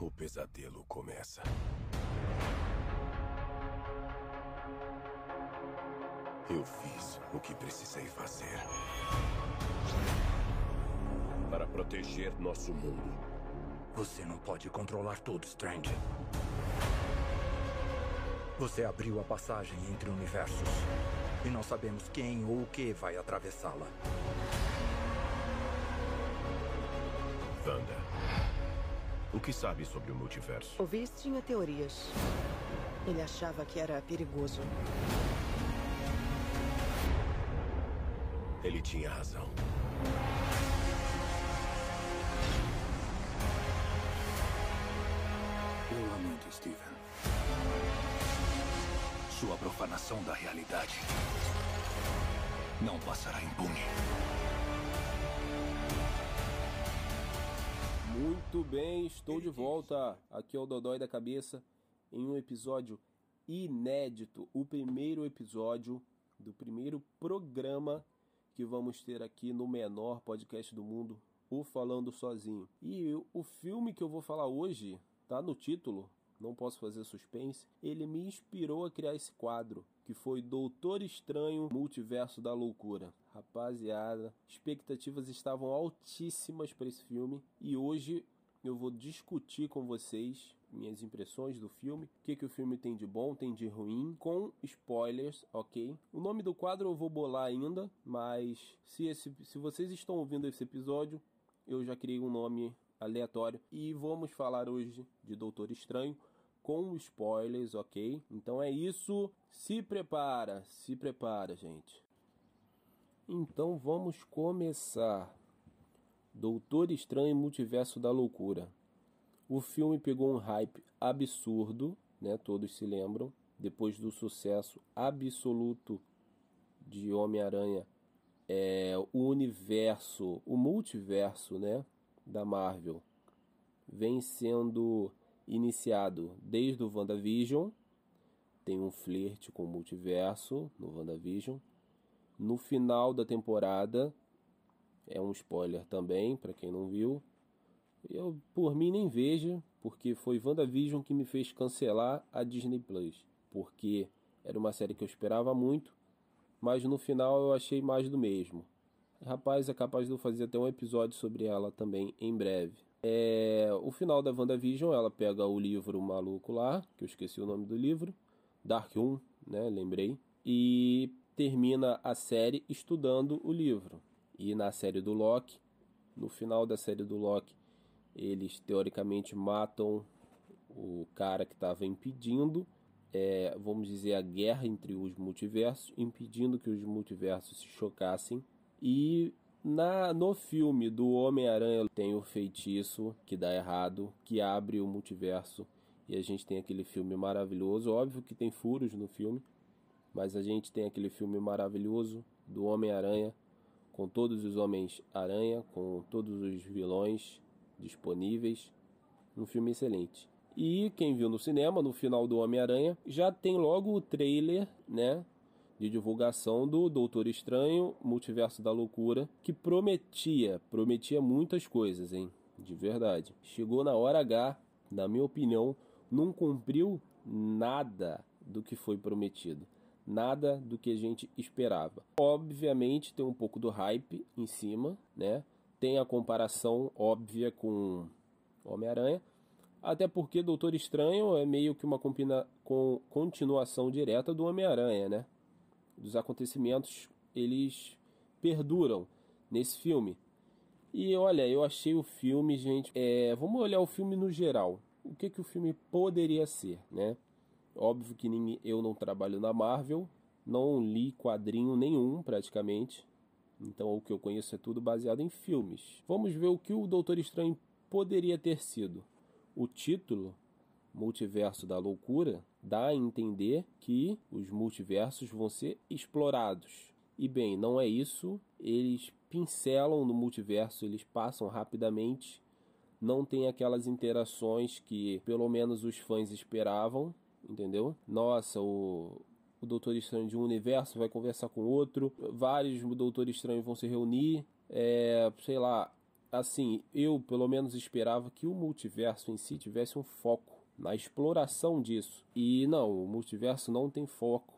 O pesadelo começa. Eu fiz o que precisei fazer. Para proteger nosso mundo. Você não pode controlar tudo, Strange. Você abriu a passagem entre universos. E não sabemos quem ou o que vai atravessá-la. Wanda, o que sabe sobre o multiverso? O Viz tinha teorias. Ele achava que era perigoso. Ele tinha razão. Eu lamento, Steven. Sua profanação da realidade não passará impune. Muito bem, estou de volta. Aqui é o Dodói da Cabeça em um episódio inédito, o primeiro episódio do primeiro programa que vamos ter aqui no menor podcast do mundo, o Falando Sozinho. E o filme que eu vou falar hoje tá no título, não posso fazer suspense. Ele me inspirou a criar esse quadro, que foi Doutor Estranho Multiverso da Loucura. Rapaziada, expectativas estavam altíssimas para esse filme e hoje eu vou discutir com vocês minhas impressões do filme, o que, que o filme tem de bom, tem de ruim, com spoilers, ok? O nome do quadro eu vou bolar ainda, mas se, esse, se vocês estão ouvindo esse episódio, eu já criei um nome aleatório e vamos falar hoje de Doutor Estranho com spoilers, ok? Então é isso, se prepara, se prepara, gente. Então vamos começar. Doutor Estranho Multiverso da Loucura. O filme pegou um hype absurdo, né? Todos se lembram, depois do sucesso absoluto de Homem-Aranha, é o universo, o multiverso, né, da Marvel vem sendo iniciado desde o WandaVision, tem um flerte com o multiverso no WandaVision. No final da temporada, é um spoiler também, para quem não viu. Eu, por mim, nem vejo, porque foi WandaVision que me fez cancelar a Disney Plus. Porque era uma série que eu esperava muito, mas no final eu achei mais do mesmo. Rapaz, é capaz de eu fazer até um episódio sobre ela também em breve. É, o final da WandaVision, ela pega o livro maluco lá, que eu esqueci o nome do livro, Dark 1, né, lembrei, e termina a série estudando o livro. E na série do Loki, no final da série do Loki, eles teoricamente matam o cara que estava impedindo, é, vamos dizer, a guerra entre os multiversos, impedindo que os multiversos se chocassem. E na, no filme do Homem-Aranha tem o feitiço que dá errado, que abre o multiverso e a gente tem aquele filme maravilhoso. Óbvio que tem furos no filme, mas a gente tem aquele filme maravilhoso do Homem-Aranha com todos os Homens-Aranha, com todos os vilões disponíveis. Um filme excelente. E quem viu no cinema, no final do Homem-Aranha, já tem logo o trailer, né? de divulgação do Doutor Estranho, Multiverso da Loucura, que prometia, prometia muitas coisas, hein? De verdade. Chegou na hora H, na minha opinião, não cumpriu nada do que foi prometido. Nada do que a gente esperava. Obviamente tem um pouco do hype em cima, né? Tem a comparação óbvia com Homem-Aranha, até porque Doutor Estranho é meio que uma com, continuação direta do Homem-Aranha, né? dos acontecimentos, eles perduram nesse filme. E olha, eu achei o filme, gente. É, vamos olhar o filme no geral. O que, que o filme poderia ser, né? Óbvio que ninguém, eu não trabalho na Marvel, não li quadrinho nenhum praticamente. Então o que eu conheço é tudo baseado em filmes. Vamos ver o que o Doutor Estranho poderia ter sido. O título Multiverso da Loucura dá a entender que os multiversos vão ser explorados. E bem, não é isso. Eles pincelam no multiverso, eles passam rapidamente. Não tem aquelas interações que pelo menos os fãs esperavam, entendeu? Nossa, o, o Doutor Estranho de um universo vai conversar com outro, vários Doutores Estranhos vão se reunir, é, sei lá, assim, eu pelo menos esperava que o multiverso em si tivesse um foco na exploração disso. E não, o multiverso não tem foco.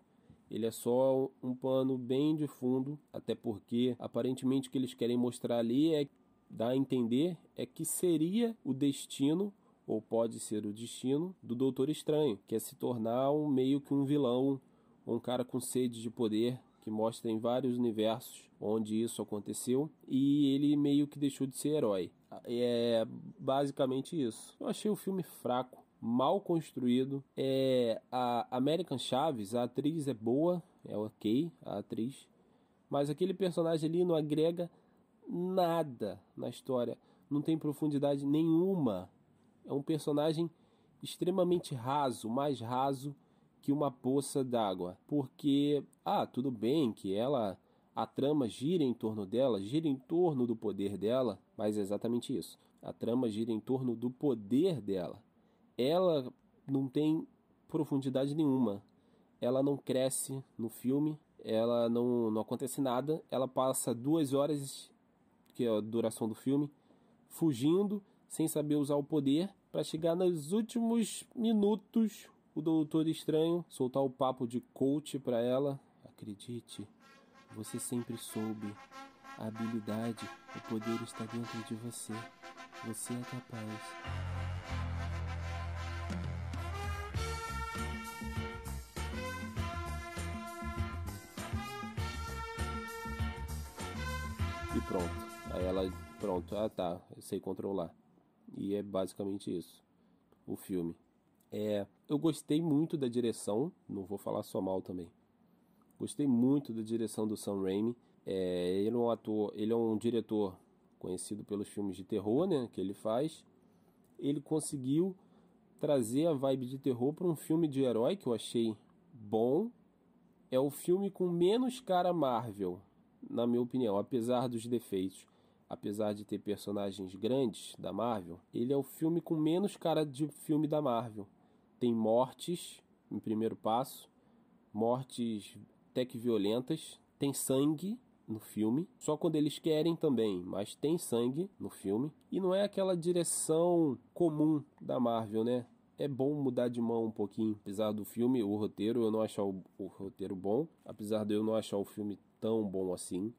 Ele é só um pano bem de fundo, até porque aparentemente o que eles querem mostrar ali é dar a entender é que seria o destino ou pode ser o destino do Doutor Estranho, que é se tornar um meio que um vilão, um cara com sede de poder, que mostra em vários universos onde isso aconteceu e ele meio que deixou de ser herói. É basicamente isso. Eu achei o filme fraco, mal construído. É a American Chaves, a atriz é boa, é ok, a atriz, mas aquele personagem ali não agrega nada na história, não tem profundidade nenhuma. É um personagem extremamente raso, mais raso que uma poça d'água, porque ah, tudo bem que ela a trama gira em torno dela, gira em torno do poder dela, mas é exatamente isso. A trama gira em torno do poder dela ela não tem profundidade nenhuma. Ela não cresce no filme, ela não, não acontece nada. Ela passa duas horas, que é a duração do filme, fugindo, sem saber usar o poder, para chegar nos últimos minutos o Doutor Estranho soltar o papo de coach para ela. Acredite, você sempre soube. A habilidade, o poder está dentro de você. Você é capaz. e pronto. Aí ela, pronto, ah tá, eu sei controlar. E é basicamente isso, o filme. É, eu gostei muito da direção, não vou falar só mal também. Gostei muito da direção do Sam Raimi. É, ele é um ator, ele é um diretor conhecido pelos filmes de terror, né, que ele faz. Ele conseguiu trazer a vibe de terror para um filme de herói que eu achei bom. É o filme com menos cara Marvel na minha opinião, apesar dos defeitos, apesar de ter personagens grandes da Marvel, ele é o filme com menos cara de filme da Marvel. Tem mortes em primeiro passo, mortes até que violentas, tem sangue no filme, só quando eles querem também, mas tem sangue no filme e não é aquela direção comum da Marvel, né? É bom mudar de mão um pouquinho, apesar do filme, o roteiro, eu não achar o, o roteiro bom, apesar de eu não achar o filme tão bom assim.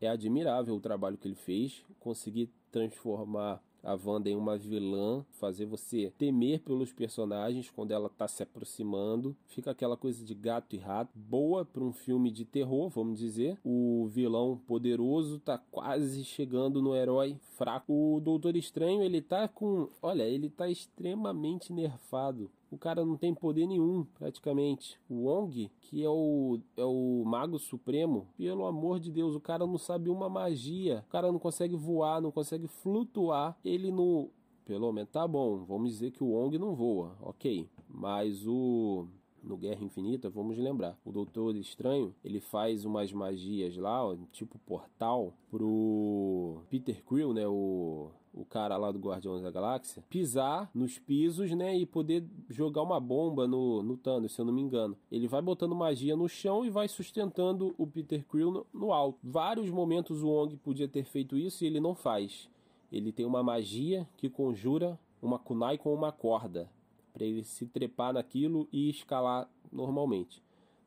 É admirável o trabalho que ele fez, conseguir transformar a Wanda em uma vilã, fazer você temer pelos personagens quando ela está se aproximando. Fica aquela coisa de gato e rato, boa para um filme de terror, vamos dizer. O vilão poderoso tá quase chegando no herói fraco. O Doutor Estranho, ele tá com, olha, ele tá extremamente nerfado. O cara não tem poder nenhum, praticamente. O Wong, que é o, é o Mago Supremo, pelo amor de Deus, o cara não sabe uma magia. O cara não consegue voar, não consegue flutuar. Ele não. Pelo menos tá bom, vamos dizer que o Wong não voa, ok. Mas o no Guerra Infinita, vamos lembrar, o Doutor Estranho, ele faz umas magias lá, tipo portal, pro Peter Quill, né, o o cara lá do Guardiões da Galáxia, pisar nos pisos, né, e poder jogar uma bomba no, no Thanos, se eu não me engano. Ele vai botando magia no chão e vai sustentando o Peter Quill no, no alto. Vários momentos o Wong podia ter feito isso e ele não faz. Ele tem uma magia que conjura uma kunai com uma corda para ele se trepar naquilo e escalar normalmente.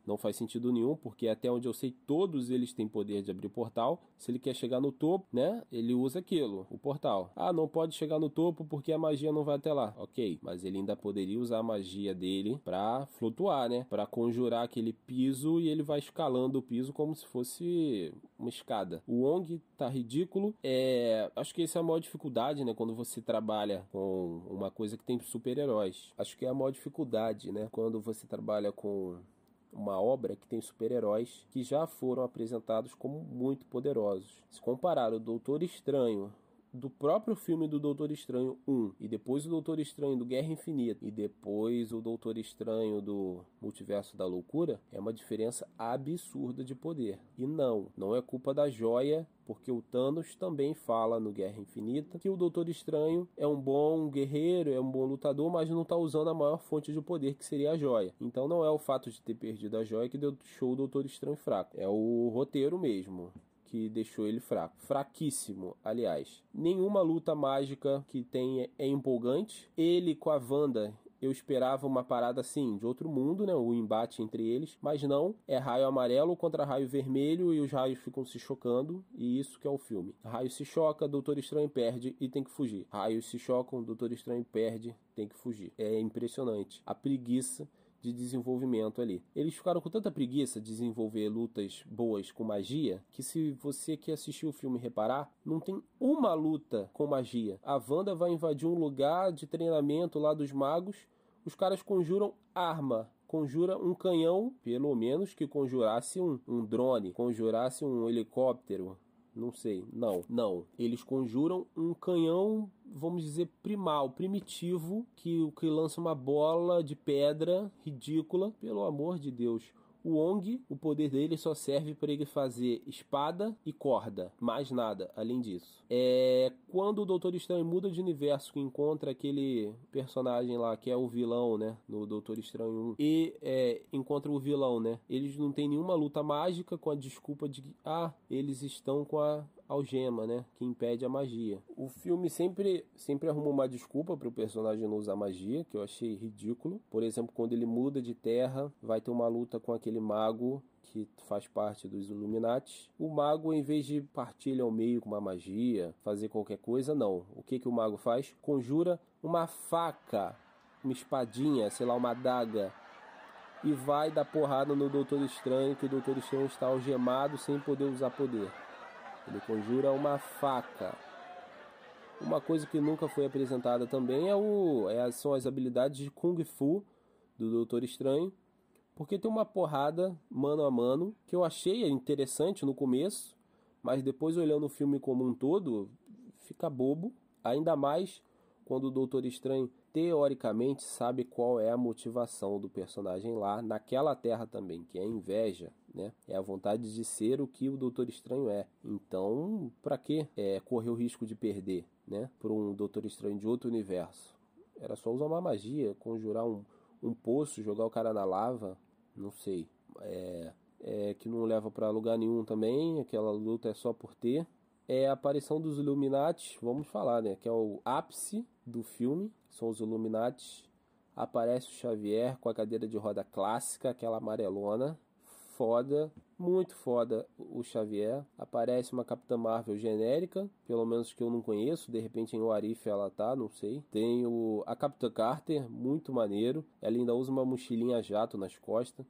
Não faz sentido nenhum, porque até onde eu sei, todos eles têm poder de abrir portal. Se ele quer chegar no topo, né? Ele usa aquilo, o portal. Ah, não pode chegar no topo porque a magia não vai até lá. Ok, mas ele ainda poderia usar a magia dele para flutuar, né? Para conjurar aquele piso e ele vai escalando o piso como se fosse uma escada. O Wong tá ridículo. É, acho que essa é a maior dificuldade, né? Quando você trabalha com uma coisa que tem super-heróis. Acho que é a maior dificuldade, né? Quando você trabalha com uma obra que tem super-heróis que já foram apresentados como muito poderosos. Se comparar o Doutor Estranho do próprio filme do Doutor Estranho 1 e depois o Doutor Estranho do Guerra Infinita e depois o Doutor Estranho do Multiverso da Loucura, é uma diferença absurda de poder. E não, não é culpa da joia, porque o Thanos também fala no Guerra Infinita que o Doutor Estranho é um bom guerreiro, é um bom lutador, mas não está usando a maior fonte de poder que seria a joia. Então não é o fato de ter perdido a joia que deixou o Doutor Estranho fraco, é o roteiro mesmo que deixou ele fraco. Fraquíssimo, aliás. Nenhuma luta mágica que tem é empolgante. Ele com a Wanda eu esperava uma parada assim, de outro mundo, né? O embate entre eles, mas não. É raio amarelo contra raio vermelho e os raios ficam se chocando, e isso que é o filme. Raio se choca, Doutor Estranho perde e tem que fugir. Raios se chocam, Doutor Estranho perde, tem que fugir. É impressionante. A preguiça de desenvolvimento ali. Eles ficaram com tanta preguiça de desenvolver lutas boas com magia que se você que assistiu o filme reparar, não tem uma luta com magia. A Wanda vai invadir um lugar de treinamento lá dos magos, os caras conjuram arma, conjura um canhão, pelo menos que conjurasse um, um drone, conjurasse um helicóptero, não sei. Não, não. Eles conjuram um canhão, vamos dizer, primal, primitivo, que, que lança uma bola de pedra ridícula. Pelo amor de Deus. O Ong, o poder dele só serve para ele fazer espada e corda, mais nada além disso. É quando o Doutor Estranho muda de universo, que encontra aquele personagem lá que é o vilão, né, no Doutor Estranho 1, e é, encontra o vilão, né? Eles não têm nenhuma luta mágica com a desculpa de que ah, eles estão com a algema, né, que impede a magia. O filme sempre sempre arruma uma desculpa para o personagem não usar magia, que eu achei ridículo. Por exemplo, quando ele muda de terra, vai ter uma luta com aquele mago que faz parte dos Illuminati. O mago, em vez de partir ele ao meio com uma magia, fazer qualquer coisa, não. O que, que o mago faz? Conjura uma faca, uma espadinha, sei lá, uma adaga, e vai dar porrada no Doutor Estranho, que o Doutor Estranho está algemado sem poder usar poder. Ele conjura uma faca. Uma coisa que nunca foi apresentada também é o, é, são as habilidades de Kung Fu do Doutor Estranho. Porque tem uma porrada mano a mano que eu achei interessante no começo, mas depois olhando o filme como um todo, fica bobo. Ainda mais quando o Doutor Estranho teoricamente sabe qual é a motivação do personagem lá naquela terra também, que é a inveja, né? É a vontade de ser o que o Doutor Estranho é. Então, para que é, correr o risco de perder, né? Por um Doutor Estranho de outro universo? Era só usar uma magia, conjurar um, um poço, jogar o cara na lava, não sei. É, é que não leva para lugar nenhum também. Aquela luta é só por ter. É a aparição dos Illuminati, vamos falar, né? Que é o ápice do filme são os Illuminati. Aparece o Xavier com a cadeira de roda clássica, aquela amarelona. Foda, muito foda o Xavier. Aparece uma Capitã Marvel genérica, pelo menos que eu não conheço. De repente em Warif ela tá, não sei. Tem o, a Capitã Carter, muito maneiro. Ela ainda usa uma mochilinha jato nas costas.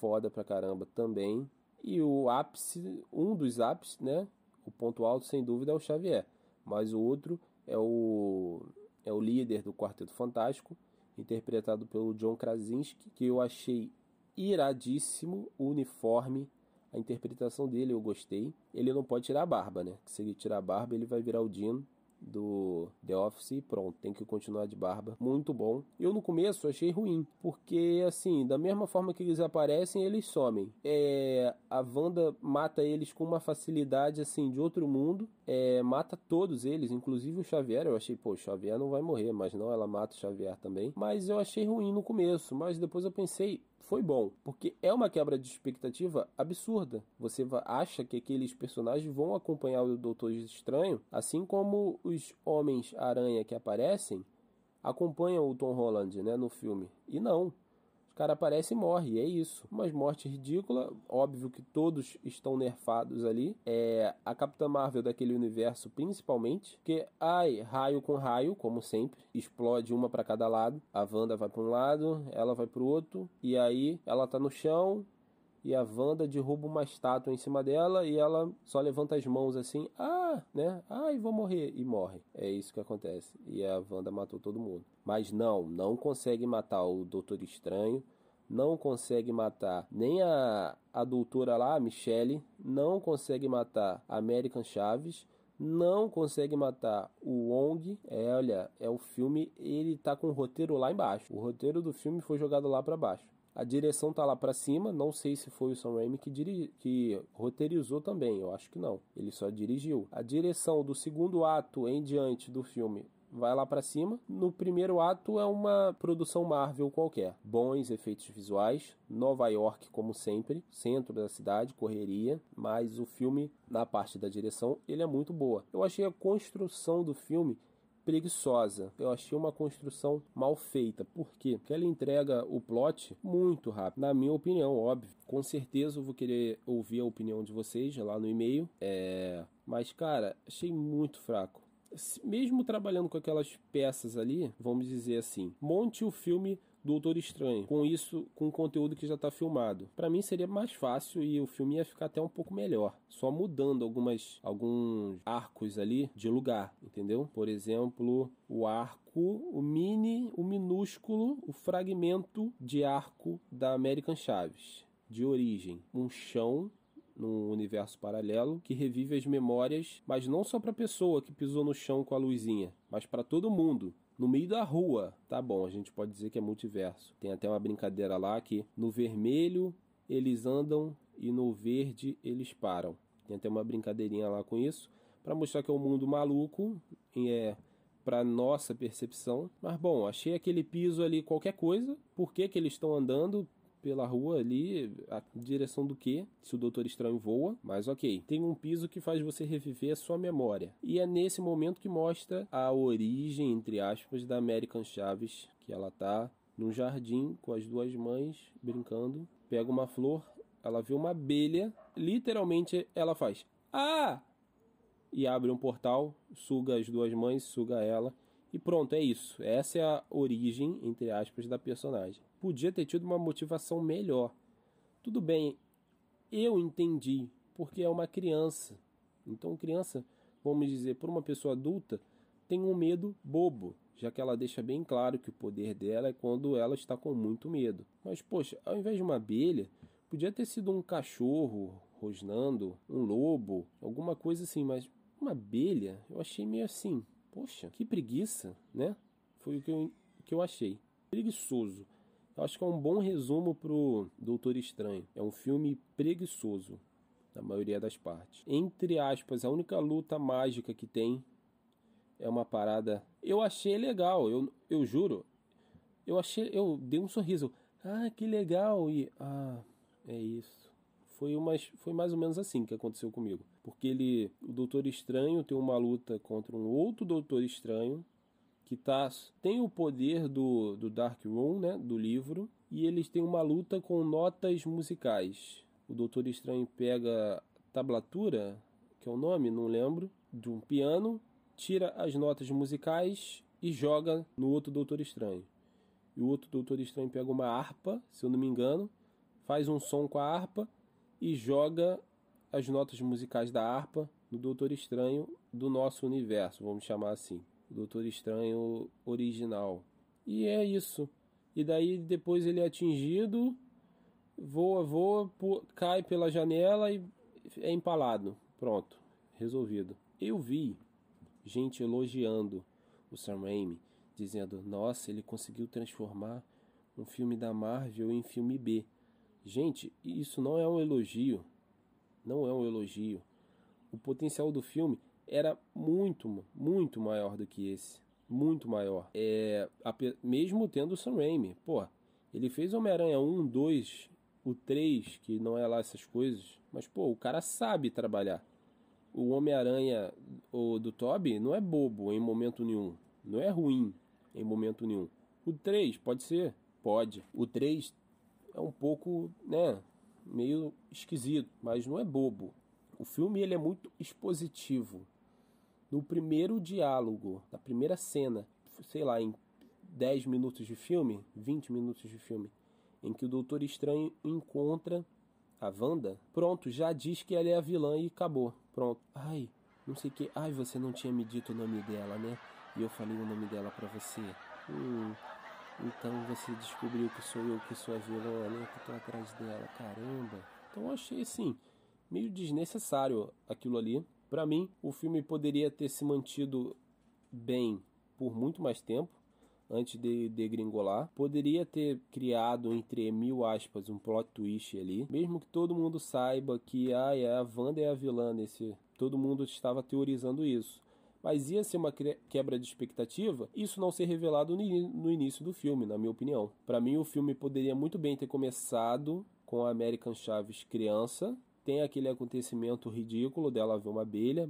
Foda pra caramba também. E o ápice, um dos ápices, né? O ponto alto, sem dúvida, é o Xavier. Mas o outro é o é o líder do Quarteto Fantástico, interpretado pelo John Krasinski, que eu achei iradíssimo o uniforme, a interpretação dele eu gostei. Ele não pode tirar a barba, né? Se ele tirar a barba, ele vai virar o Dino do The Office e pronto, tem que continuar de barba. Muito bom. Eu no começo achei ruim, porque assim, da mesma forma que eles aparecem, eles somem. É, a Wanda mata eles com uma facilidade assim de outro mundo, é, mata todos eles, inclusive o Xavier. Eu achei, pô, o Xavier não vai morrer, mas não, ela mata o Xavier também. Mas eu achei ruim no começo, mas depois eu pensei, foi bom, porque é uma quebra de expectativa absurda. Você acha que aqueles personagens vão acompanhar o Doutor Estranho, assim como os Homens-Aranha que aparecem acompanham o Tom Holland né, no filme. E não cara aparece e morre, é isso. Uma morte ridícula, óbvio que todos estão nerfados ali. É a Capitã Marvel daquele universo principalmente, que ai, raio com raio, como sempre, explode uma para cada lado. A Wanda vai para um lado, ela vai para o outro, e aí ela tá no chão, e a Wanda derruba uma estátua em cima dela e ela só levanta as mãos assim, ah, né? Ai, vou morrer e morre. É isso que acontece. E a Wanda matou todo mundo. Mas não, não consegue matar o Doutor Estranho, não consegue matar nem a, a doutora lá, a Michelle, não consegue matar a American Chaves, não consegue matar o Wong. É, olha, é o filme, ele tá com o roteiro lá embaixo. O roteiro do filme foi jogado lá para baixo. A direção tá lá para cima, não sei se foi o Sam Raimi que, diri que roteirizou também, eu acho que não. Ele só dirigiu. A direção do segundo ato em diante do filme vai lá para cima. No primeiro ato é uma produção Marvel qualquer. Bons efeitos visuais, Nova York como sempre, centro da cidade, correria, mas o filme na parte da direção, ele é muito boa. Eu achei a construção do filme preguiçosa. Eu achei uma construção mal feita. Por quê? Porque ela entrega o plot muito rápido, na minha opinião, óbvio. Com certeza eu vou querer ouvir a opinião de vocês lá no e-mail. É... Mas, cara, achei muito fraco mesmo trabalhando com aquelas peças ali, vamos dizer assim, monte o filme Doutor Estranho, com isso, com o conteúdo que já está filmado. Para mim seria mais fácil e o filme ia ficar até um pouco melhor, só mudando algumas alguns arcos ali de lugar, entendeu? Por exemplo, o arco, o mini, o minúsculo, o fragmento de arco da American Chaves, de origem, um chão num universo paralelo que revive as memórias, mas não só para a pessoa que pisou no chão com a luzinha, mas para todo mundo. No meio da rua, tá bom, a gente pode dizer que é multiverso. Tem até uma brincadeira lá que no vermelho eles andam e no verde eles param. Tem até uma brincadeirinha lá com isso, para mostrar que é um mundo maluco, é para nossa percepção. Mas bom, achei aquele piso ali qualquer coisa. Por que, que eles estão andando? Pela rua ali, a direção do que, se o Doutor Estranho voa, mas ok. Tem um piso que faz você reviver a sua memória. E é nesse momento que mostra a origem, entre aspas, da American Chaves, que ela tá num jardim com as duas mães brincando, pega uma flor, ela vê uma abelha, literalmente ela faz ah! E abre um portal, suga as duas mães, suga ela e pronto, é isso. Essa é a origem, entre aspas, da personagem. Podia ter tido uma motivação melhor. Tudo bem, eu entendi, porque é uma criança. Então, criança, vamos dizer, por uma pessoa adulta, tem um medo bobo, já que ela deixa bem claro que o poder dela é quando ela está com muito medo. Mas, poxa, ao invés de uma abelha, podia ter sido um cachorro rosnando, um lobo, alguma coisa assim, mas uma abelha eu achei meio assim. Poxa, que preguiça, né? Foi o que eu, que eu achei. Preguiçoso. Eu acho que é um bom resumo pro Doutor Estranho. É um filme preguiçoso, na maioria das partes. Entre aspas, a única luta mágica que tem é uma parada. Eu achei legal, eu, eu juro. Eu achei. Eu dei um sorriso. Ah, que legal! E. Ah, é isso. Foi, umas, foi mais ou menos assim que aconteceu comigo. Porque ele, o Doutor Estranho tem uma luta contra um outro Doutor Estranho que tá, tem o poder do, do Dark Room, né, do livro, e eles têm uma luta com notas musicais. O Doutor Estranho pega tablatura, que é o nome, não lembro, de um piano, tira as notas musicais e joga no outro Doutor Estranho. E o outro Doutor Estranho pega uma harpa, se eu não me engano, faz um som com a harpa e joga as notas musicais da harpa no Doutor Estranho do nosso universo, vamos chamar assim. O Doutor Estranho original. E é isso. E daí depois ele é atingido, voa, voa, cai pela janela e é empalado. Pronto, resolvido. Eu vi gente elogiando o Sam Raimi, dizendo: "Nossa, ele conseguiu transformar um filme da Marvel em filme B". Gente, isso não é um elogio. Não é um elogio. O potencial do filme era muito, muito maior do que esse. Muito maior. É, mesmo tendo o Sam Raimi. Pô, ele fez Homem-Aranha 1, 2, o 3, que não é lá essas coisas. Mas, pô, o cara sabe trabalhar. O Homem-Aranha do Toby não é bobo em momento nenhum. Não é ruim em momento nenhum. O 3 pode ser? Pode. O 3 é um pouco, né, meio esquisito, mas não é bobo. O filme ele é muito expositivo. No primeiro diálogo, na primeira cena, sei lá, em 10 minutos de filme, 20 minutos de filme, em que o Doutor Estranho encontra a Wanda, pronto, já diz que ela é a vilã e acabou. Pronto. Ai, não sei que. Ai, você não tinha me dito o nome dela, né? E eu falei o nome dela para você. Hum, então você descobriu que sou eu que sou a vilã, né? Que tô atrás dela, caramba. Então eu achei assim, meio desnecessário aquilo ali. Para mim, o filme poderia ter se mantido bem por muito mais tempo antes de degringolar. Poderia ter criado, entre mil aspas, um plot twist ali. Mesmo que todo mundo saiba que ah, a Wanda é a vilã nesse. Todo mundo estava teorizando isso. mas ia ser uma quebra de expectativa isso não ser revelado no início do filme, na minha opinião. Para mim, o filme poderia muito bem ter começado com a American Chaves criança, tem aquele acontecimento ridículo dela ver uma abelha,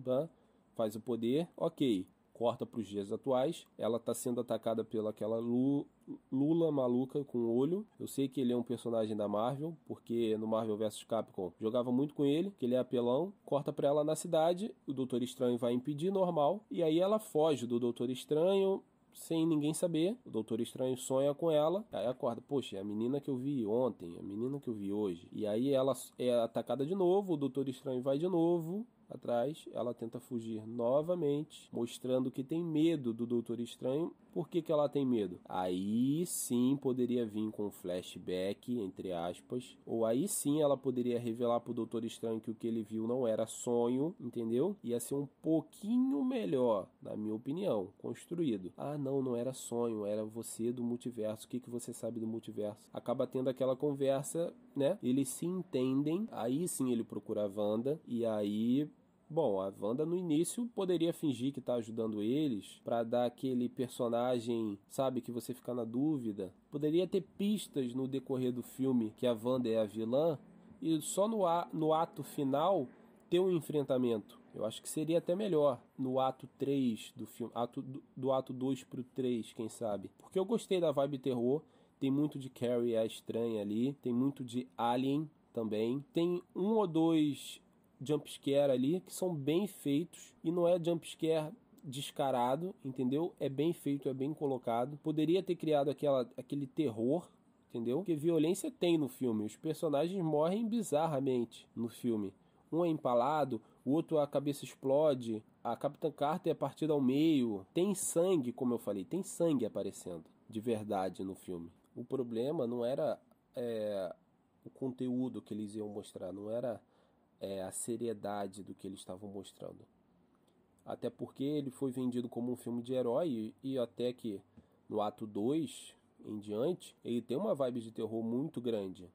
faz o poder, ok corta para os dias atuais. Ela está sendo atacada pela aquela Lu, Lula maluca com o olho. Eu sei que ele é um personagem da Marvel, porque no Marvel vs Capcom jogava muito com ele, que ele é apelão. Corta para ela na cidade, o Doutor Estranho vai impedir normal, e aí ela foge do Doutor Estranho, sem ninguém saber. O Doutor Estranho sonha com ela. Aí acorda, poxa, é a menina que eu vi ontem, a menina que eu vi hoje. E aí ela é atacada de novo, o Doutor Estranho vai de novo atrás, ela tenta fugir novamente, mostrando que tem medo do Doutor Estranho. Por que, que ela tem medo? Aí sim poderia vir com flashback, entre aspas, ou aí sim ela poderia revelar pro Doutor Estranho que o que ele viu não era sonho, entendeu? Ia ser um pouquinho melhor, na minha opinião, construído. Ah, não, não era sonho, era você do multiverso. O que, que você sabe do multiverso? Acaba tendo aquela conversa, né? Eles se entendem, aí sim ele procura a Wanda, e aí Bom, a Wanda no início poderia fingir que tá ajudando eles para dar aquele personagem, sabe, que você fica na dúvida. Poderia ter pistas no decorrer do filme que a Wanda é a vilã e só no, no ato final ter um enfrentamento. Eu acho que seria até melhor no ato 3 do filme, ato, do, do ato 2 pro 3, quem sabe. Porque eu gostei da vibe terror, tem muito de Carrie a estranha ali, tem muito de Alien também. Tem um ou dois jumpscare ali que são bem feitos e não é jumpscare descarado, entendeu? É bem feito, é bem colocado. Poderia ter criado aquela, aquele terror, entendeu? Que violência tem no filme. Os personagens morrem bizarramente no filme. Um é empalado, o outro a cabeça explode, a Capitã Carter é partida ao meio. Tem sangue, como eu falei, tem sangue aparecendo de verdade no filme. O problema não era é, o conteúdo que eles iam mostrar, não era é, a seriedade do que eles estavam mostrando. Até porque ele foi vendido como um filme de herói e, e até que no ato 2 em diante, ele tem uma vibe de terror muito grande.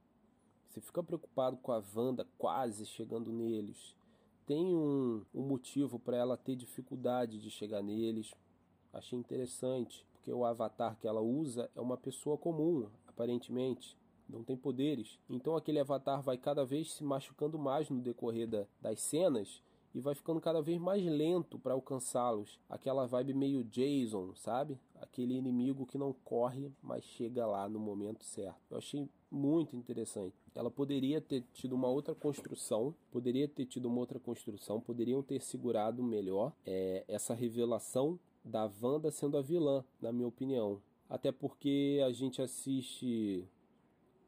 Você fica preocupado com a Wanda quase chegando neles. Tem um, um motivo para ela ter dificuldade de chegar neles. Achei interessante, porque o avatar que ela usa é uma pessoa comum, aparentemente não tem poderes. Então aquele avatar vai cada vez se machucando mais no decorrer da, das cenas e vai ficando cada vez mais lento para alcançá-los. Aquela vibe meio Jason, sabe? Aquele inimigo que não corre, mas chega lá no momento certo. Eu achei muito interessante. Ela poderia ter tido uma outra construção, poderia ter tido uma outra construção, poderiam ter segurado melhor é, essa revelação da Wanda sendo a vilã, na minha opinião. Até porque a gente assiste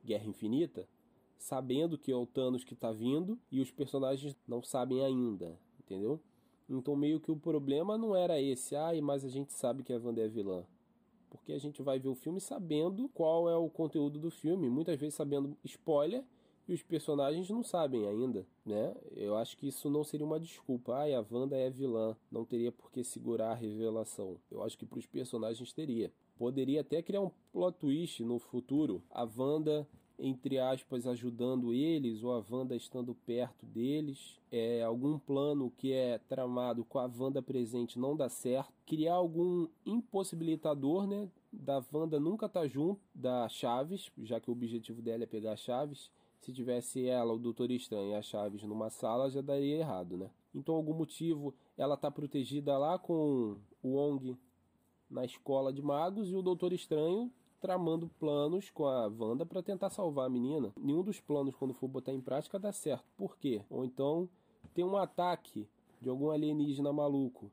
Guerra Infinita, sabendo que é o Thanos que está vindo e os personagens não sabem ainda, entendeu? Então meio que o problema não era esse, ai, mas a gente sabe que a Wanda é vilã. Porque a gente vai ver o filme sabendo qual é o conteúdo do filme, muitas vezes sabendo spoiler e os personagens não sabem ainda, né? Eu acho que isso não seria uma desculpa. Ai, a Wanda é vilã, não teria por que segurar a revelação. Eu acho que para os personagens teria. Poderia até criar um plot twist no futuro. A Wanda, entre aspas, ajudando eles, ou a Wanda estando perto deles. É, algum plano que é tramado com a Wanda presente não dá certo. Criar algum impossibilitador, né? Da Wanda nunca tá junto da Chaves, já que o objetivo dela é pegar Chaves. Se tivesse ela, o Doutor Estranho e a Chaves numa sala, já daria errado, né? Então, algum motivo, ela tá protegida lá com o Wong na escola de magos e o Doutor Estranho tramando planos com a Wanda para tentar salvar a menina. Nenhum dos planos, quando for botar em prática, dá certo. Por quê? Ou então tem um ataque de algum alienígena maluco.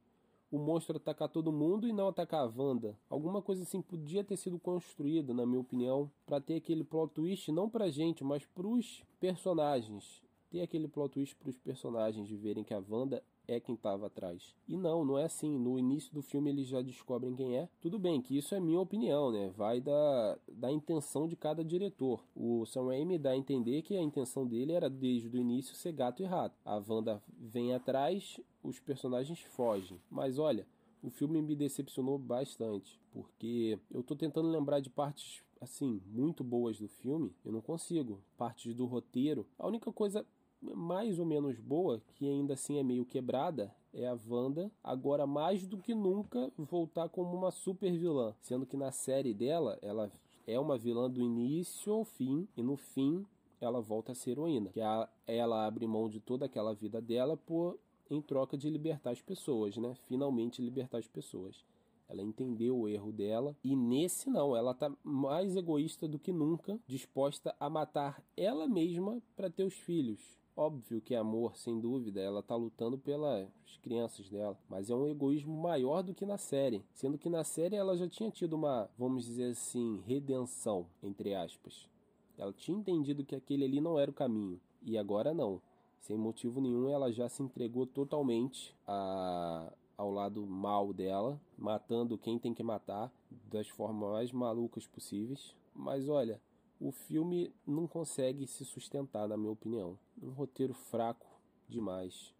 O monstro atacar todo mundo e não atacar a Wanda. Alguma coisa assim podia ter sido construída, na minha opinião, para ter aquele plot twist não pra gente, mas pros personagens. Ter aquele plot twist pros personagens de verem que a Wanda é quem estava atrás. E não, não é assim. No início do filme eles já descobrem quem é. Tudo bem que isso é minha opinião, né? Vai da, da intenção de cada diretor. O Sam Raimi dá a entender que a intenção dele era desde o início ser gato e rato. A Wanda vem atrás, os personagens fogem. Mas olha, o filme me decepcionou bastante, porque eu tô tentando lembrar de partes assim muito boas do filme, eu não consigo. Partes do roteiro. A única coisa mais ou menos boa, que ainda assim é meio quebrada, é a Wanda, agora mais do que nunca voltar como uma super vilã, sendo que na série dela ela é uma vilã do início ao fim e no fim ela volta a ser heroína, que ela abre mão de toda aquela vida dela por em troca de libertar as pessoas, né? Finalmente libertar as pessoas. Ela entendeu o erro dela e nesse não, ela tá mais egoísta do que nunca, disposta a matar ela mesma para ter os filhos. Óbvio que é amor, sem dúvida, ela tá lutando pelas crianças dela, mas é um egoísmo maior do que na série, sendo que na série ela já tinha tido uma, vamos dizer assim, redenção, entre aspas. Ela tinha entendido que aquele ali não era o caminho, e agora não. Sem motivo nenhum, ela já se entregou totalmente a, ao lado mal dela, matando quem tem que matar das formas mais malucas possíveis. Mas olha, o filme não consegue se sustentar, na minha opinião. Um roteiro fraco demais,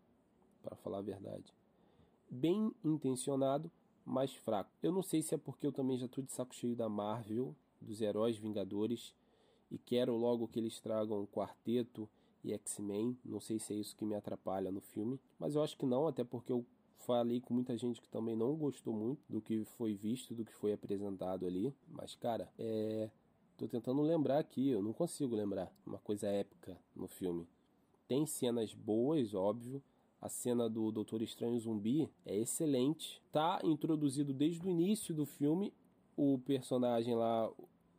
para falar a verdade. Bem intencionado, mas fraco. Eu não sei se é porque eu também já estou de saco cheio da Marvel, dos heróis Vingadores, e quero logo que eles tragam um quarteto e X-Men. Não sei se é isso que me atrapalha no filme, mas eu acho que não, até porque eu falei com muita gente que também não gostou muito do que foi visto, do que foi apresentado ali. Mas, cara, é. Tô tentando lembrar aqui, eu não consigo lembrar uma coisa épica no filme. Tem cenas boas, óbvio. A cena do Doutor Estranho Zumbi é excelente. Tá introduzido desde o início do filme o personagem lá,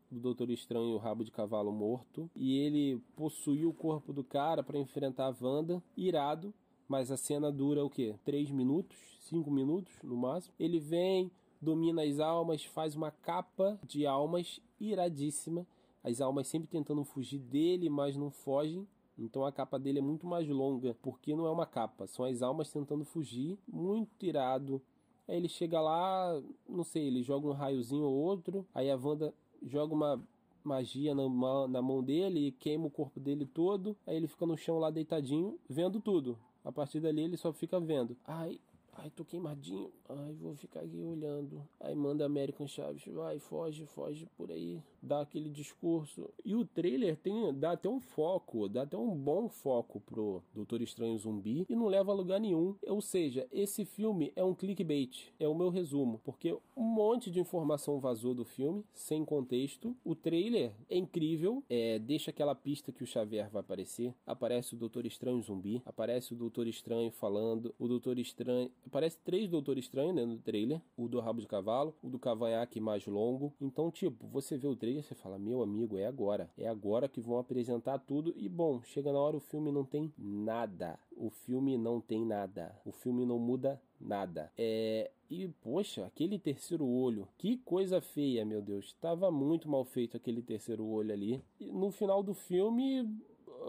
do Doutor Estranho, o rabo de cavalo morto, e ele possuiu o corpo do cara para enfrentar a Wanda, irado, mas a cena dura o quê? 3 minutos, 5 minutos no máximo. Ele vem, domina as almas, faz uma capa de almas iradíssima. As almas sempre tentando fugir dele, mas não fogem. Então a capa dele é muito mais longa, porque não é uma capa, são as almas tentando fugir. Muito irado. Aí ele chega lá, não sei, ele joga um raiozinho ou outro. Aí a Wanda joga uma magia na, na mão dele e queima o corpo dele todo. Aí ele fica no chão lá deitadinho, vendo tudo. A partir dali ele só fica vendo. Ai, ai, tô queimadinho. Ai, vou ficar aqui olhando. Aí manda American Chaves, vai, foge, foge por aí dá aquele discurso. E o trailer tem, dá até um foco, dá até um bom foco pro Doutor Estranho Zumbi e não leva a lugar nenhum. Ou seja, esse filme é um clickbait, é o meu resumo, porque um monte de informação vazou do filme, sem contexto. O trailer é incrível, é, deixa aquela pista que o Xavier vai aparecer. Aparece o Doutor Estranho Zumbi, aparece o Doutor Estranho falando, o Doutor Estranho. Aparece três Doutor Estranho né, no trailer: o do rabo de cavalo, o do cavanhaque mais longo. Então, tipo, você vê o trailer você fala, meu amigo, é agora. É agora que vão apresentar tudo. E bom, chega na hora o filme não tem nada. O filme não tem nada. O filme não muda nada. É. E, poxa, aquele terceiro olho. Que coisa feia, meu Deus. Tava muito mal feito aquele terceiro olho ali. E no final do filme,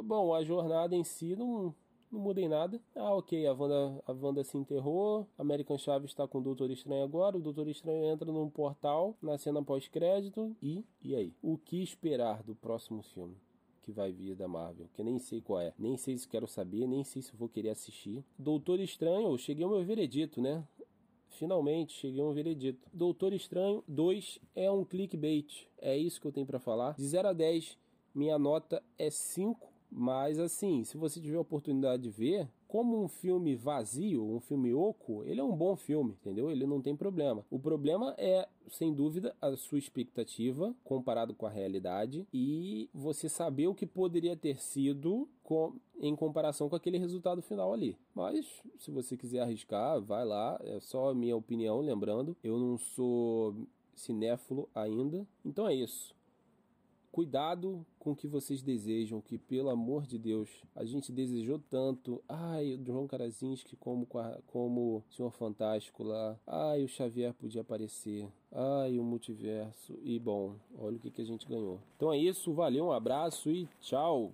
bom, a jornada em si não, não mudei nada. Ah, ok, a Wanda, a Wanda se enterrou, American Chaves está com o Doutor Estranho agora, o Doutor Estranho entra num portal na cena pós-crédito e. E aí? O que esperar do próximo filme? que vai vir da Marvel, que nem sei qual é, nem sei se quero saber, nem sei se vou querer assistir. Doutor Estranho, cheguei ao meu veredito, né? Finalmente cheguei ao meu veredito. Doutor Estranho 2 é um clickbait. É isso que eu tenho para falar. De 0 a 10, minha nota é 5 mas assim, se você tiver a oportunidade de ver, como um filme vazio, um filme oco, ele é um bom filme, entendeu? Ele não tem problema. O problema é, sem dúvida, a sua expectativa comparado com a realidade e você saber o que poderia ter sido com, em comparação com aquele resultado final ali. Mas, se você quiser arriscar, vai lá. É só a minha opinião, lembrando. Eu não sou cinéfilo ainda. Então é isso. Cuidado com o que vocês desejam, que pelo amor de Deus, a gente desejou tanto. Ai, o João Krasinski como, como o Senhor Fantástico lá. Ai, o Xavier podia aparecer. Ai, o multiverso. E bom, olha o que, que a gente ganhou. Então é isso, valeu, um abraço e tchau!